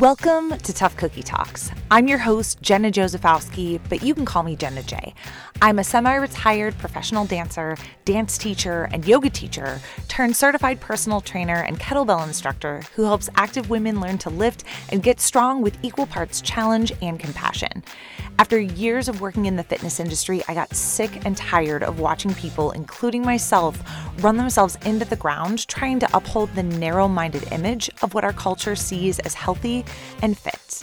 Welcome to Tough Cookie Talks. I'm your host, Jenna Jozefowski, but you can call me Jenna J. I'm a semi retired professional dancer, dance teacher, and yoga teacher, turned certified personal trainer and kettlebell instructor who helps active women learn to lift and get strong with equal parts challenge and compassion. After years of working in the fitness industry, I got sick and tired of watching people, including myself, run themselves into the ground trying to uphold the narrow minded image of what our culture sees as healthy and fit.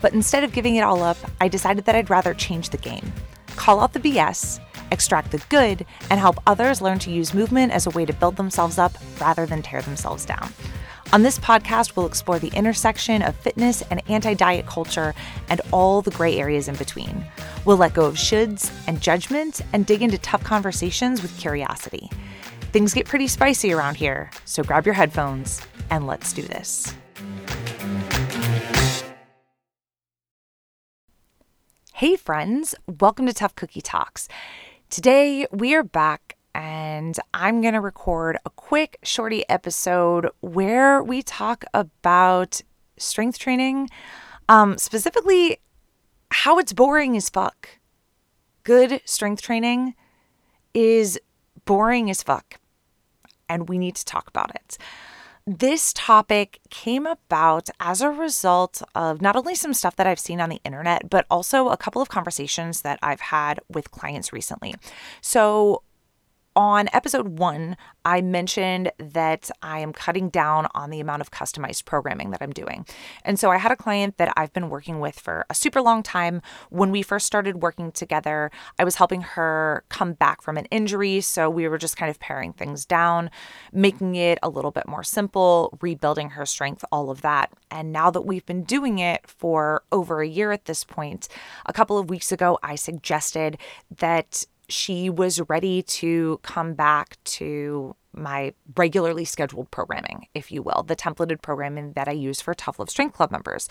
But instead of giving it all up, I decided that I'd rather change the game, call out the BS, extract the good, and help others learn to use movement as a way to build themselves up rather than tear themselves down. On this podcast, we'll explore the intersection of fitness and anti diet culture and all the gray areas in between. We'll let go of shoulds and judgment and dig into tough conversations with curiosity. Things get pretty spicy around here, so grab your headphones and let's do this. Hey, friends, welcome to Tough Cookie Talks. Today, we are back and I'm going to record a quick, shorty episode where we talk about strength training, um, specifically how it's boring as fuck. Good strength training is boring as fuck, and we need to talk about it. This topic came about as a result of not only some stuff that I've seen on the internet, but also a couple of conversations that I've had with clients recently. So, on episode one, I mentioned that I am cutting down on the amount of customized programming that I'm doing. And so I had a client that I've been working with for a super long time. When we first started working together, I was helping her come back from an injury. So we were just kind of paring things down, making it a little bit more simple, rebuilding her strength, all of that. And now that we've been doing it for over a year at this point, a couple of weeks ago, I suggested that she was ready to come back to my regularly scheduled programming, if you will, the templated programming that I use for Tough Love Strength Club members.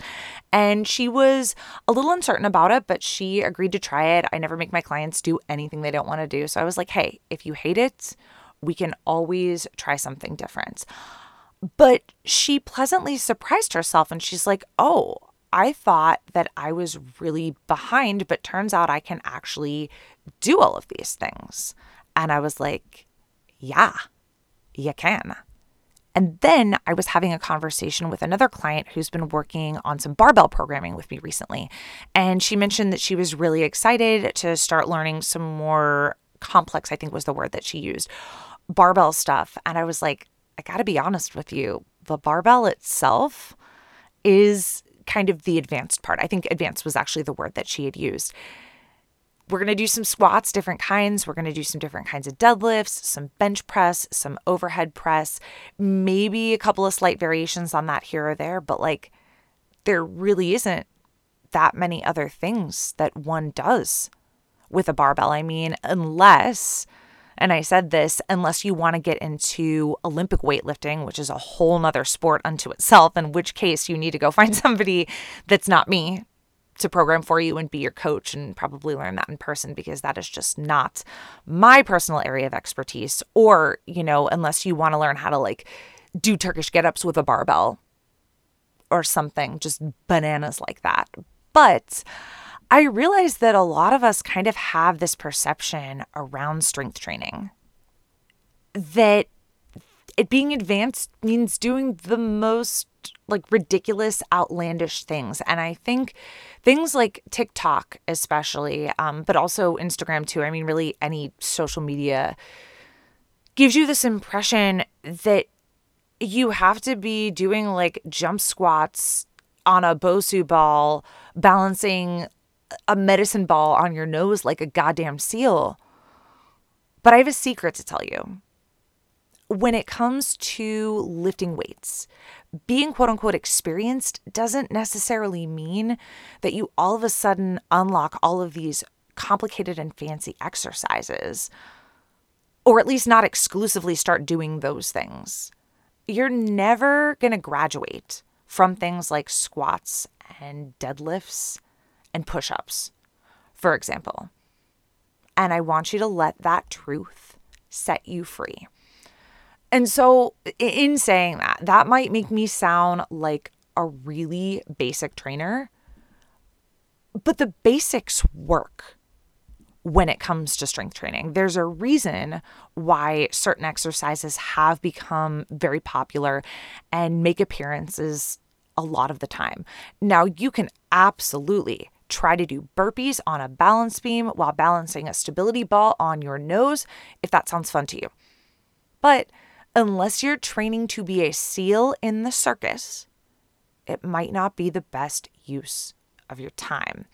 And she was a little uncertain about it, but she agreed to try it. I never make my clients do anything they don't want to do. So I was like, hey, if you hate it, we can always try something different. But she pleasantly surprised herself and she's like, oh, I thought that I was really behind, but turns out I can actually do all of these things. And I was like, yeah, you can. And then I was having a conversation with another client who's been working on some barbell programming with me recently. And she mentioned that she was really excited to start learning some more complex, I think was the word that she used, barbell stuff. And I was like, I got to be honest with you, the barbell itself is kind of the advanced part. I think advanced was actually the word that she had used. We're going to do some squats, different kinds. We're going to do some different kinds of deadlifts, some bench press, some overhead press, maybe a couple of slight variations on that here or there, but like there really isn't that many other things that one does with a barbell. I mean, unless and I said this unless you want to get into Olympic weightlifting, which is a whole nother sport unto itself, in which case you need to go find somebody that's not me to program for you and be your coach and probably learn that in person because that is just not my personal area of expertise. Or, you know, unless you want to learn how to like do Turkish get ups with a barbell or something, just bananas like that. But I realized that a lot of us kind of have this perception around strength training that it being advanced means doing the most like ridiculous, outlandish things. And I think things like TikTok, especially, um, but also Instagram too. I mean, really, any social media gives you this impression that you have to be doing like jump squats on a Bosu ball, balancing a medicine ball on your nose like a goddamn seal. But I have a secret to tell you. When it comes to lifting weights, being quote unquote experienced doesn't necessarily mean that you all of a sudden unlock all of these complicated and fancy exercises, or at least not exclusively start doing those things. You're never going to graduate from things like squats and deadlifts and push ups, for example. And I want you to let that truth set you free. And so, in saying that, that might make me sound like a really basic trainer, but the basics work when it comes to strength training. There's a reason why certain exercises have become very popular and make appearances a lot of the time. Now, you can absolutely try to do burpees on a balance beam while balancing a stability ball on your nose if that sounds fun to you. But unless you're training to be a seal in the circus, it might not be the best use of your time.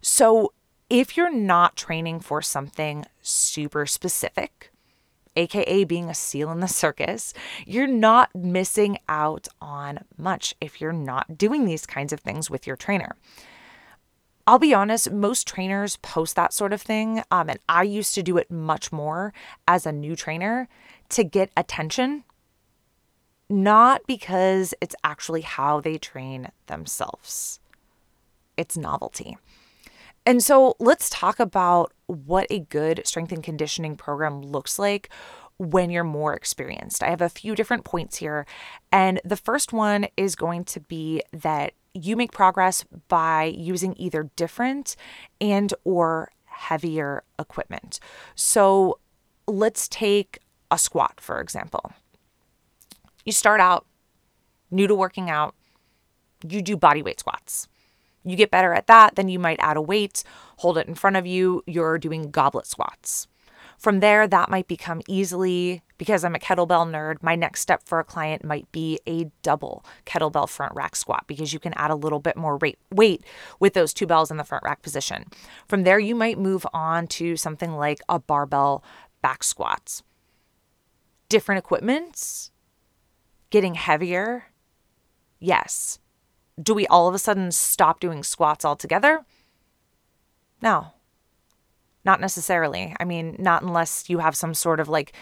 So, if you're not training for something super specific, aka being a seal in the circus, you're not missing out on much if you're not doing these kinds of things with your trainer. I'll be honest, most trainers post that sort of thing. Um, and I used to do it much more as a new trainer to get attention, not because it's actually how they train themselves, it's novelty. And so let's talk about what a good strength and conditioning program looks like when you're more experienced. I have a few different points here. And the first one is going to be that you make progress by using either different and or heavier equipment. So let's take a squat for example. You start out new to working out, you do body weight squats. You get better at that, then you might add a weight, hold it in front of you, you're doing goblet squats. From there, that might become easily, because I'm a kettlebell nerd, my next step for a client might be a double kettlebell front rack squat because you can add a little bit more weight with those two bells in the front rack position. From there, you might move on to something like a barbell back squats. Different equipments, getting heavier. Yes. Do we all of a sudden stop doing squats altogether? No. Not necessarily. I mean, not unless you have some sort of like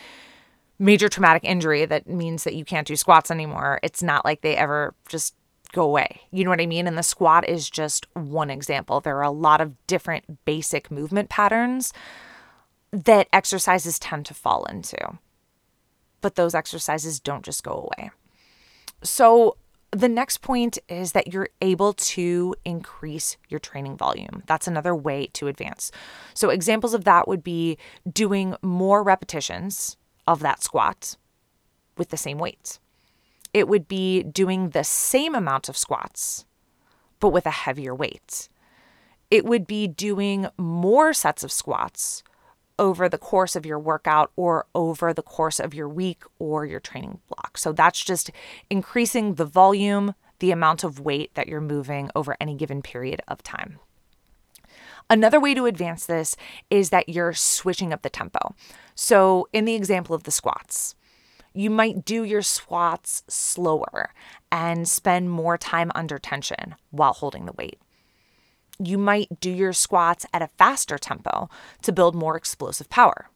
major traumatic injury that means that you can't do squats anymore. It's not like they ever just go away. You know what I mean? And the squat is just one example. There are a lot of different basic movement patterns that exercises tend to fall into. But those exercises don't just go away. So, the next point is that you're able to increase your training volume. That's another way to advance. So, examples of that would be doing more repetitions of that squat with the same weights. It would be doing the same amount of squats, but with a heavier weight. It would be doing more sets of squats over the course of your workout or over the course of your week or your training block. So that's just increasing the volume, the amount of weight that you're moving over any given period of time. Another way to advance this is that you're switching up the tempo. So, in the example of the squats, you might do your squats slower and spend more time under tension while holding the weight you might do your squats at a faster tempo to build more explosive power.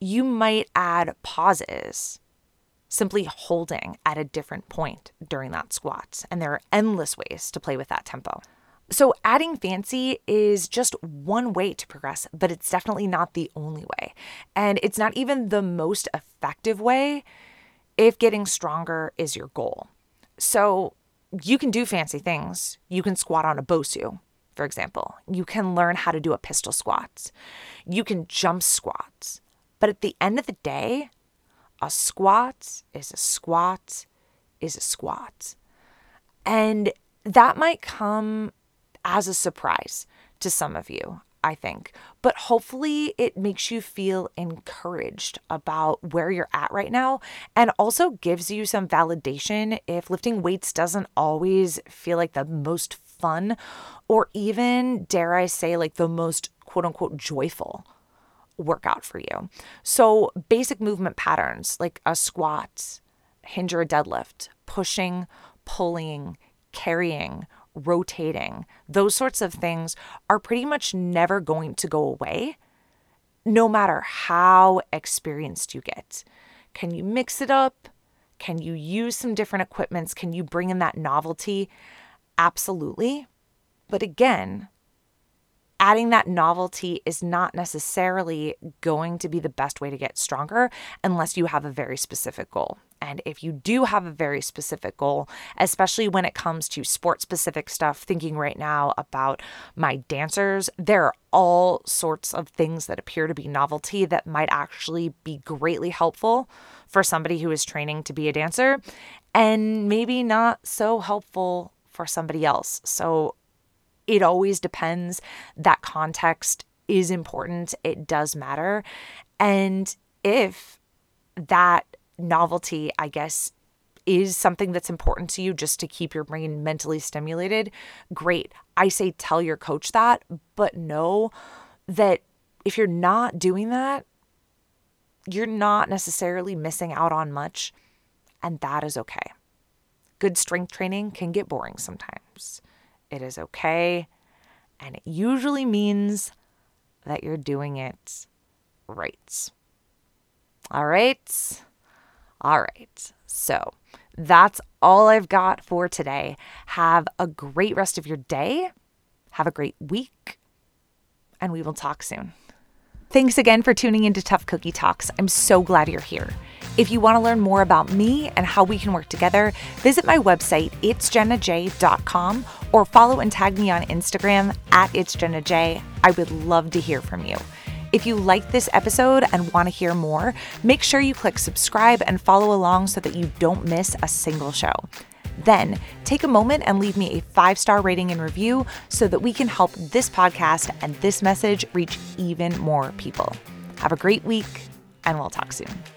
You might add pauses, simply holding at a different point during that squat. And there are endless ways to play with that tempo. So, adding fancy is just one way to progress, but it's definitely not the only way. And it's not even the most effective way if getting stronger is your goal. So, you can do fancy things. You can squat on a Bosu for example. You can learn how to do a pistol squat. You can jump squats. But at the end of the day, a squat is a squat is a squat. And that might come as a surprise to some of you, I think. But hopefully, it makes you feel encouraged about where you're at right now and also gives you some validation if lifting weights doesn't always feel like the most fun or even, dare I say, like the most quote unquote joyful workout for you. So, basic movement patterns like a squat, hinge or a deadlift, pushing, pulling, carrying, rotating, those sorts of things are pretty much never going to go away, no matter how experienced you get. Can you mix it up? Can you use some different equipments? Can you bring in that novelty? Absolutely. But again, adding that novelty is not necessarily going to be the best way to get stronger unless you have a very specific goal. And if you do have a very specific goal, especially when it comes to sport specific stuff, thinking right now about my dancers, there are all sorts of things that appear to be novelty that might actually be greatly helpful for somebody who is training to be a dancer and maybe not so helpful for somebody else. So it always depends. That context is important, it does matter. And if that novelty, I guess, is something that's important to you just to keep your brain mentally stimulated, great. I say tell your coach that, but know that if you're not doing that, you're not necessarily missing out on much, and that is okay. Good strength training can get boring sometimes. It is okay, and it usually means that you're doing it right. All right. All right. So that's all I've got for today. Have a great rest of your day. Have a great week. And we will talk soon. Thanks again for tuning into Tough Cookie Talks. I'm so glad you're here. If you want to learn more about me and how we can work together, visit my website, itsjennaj.com, or follow and tag me on Instagram at itsjennaj. I would love to hear from you. If you like this episode and want to hear more, make sure you click subscribe and follow along so that you don't miss a single show. Then take a moment and leave me a five star rating and review so that we can help this podcast and this message reach even more people. Have a great week, and we'll talk soon.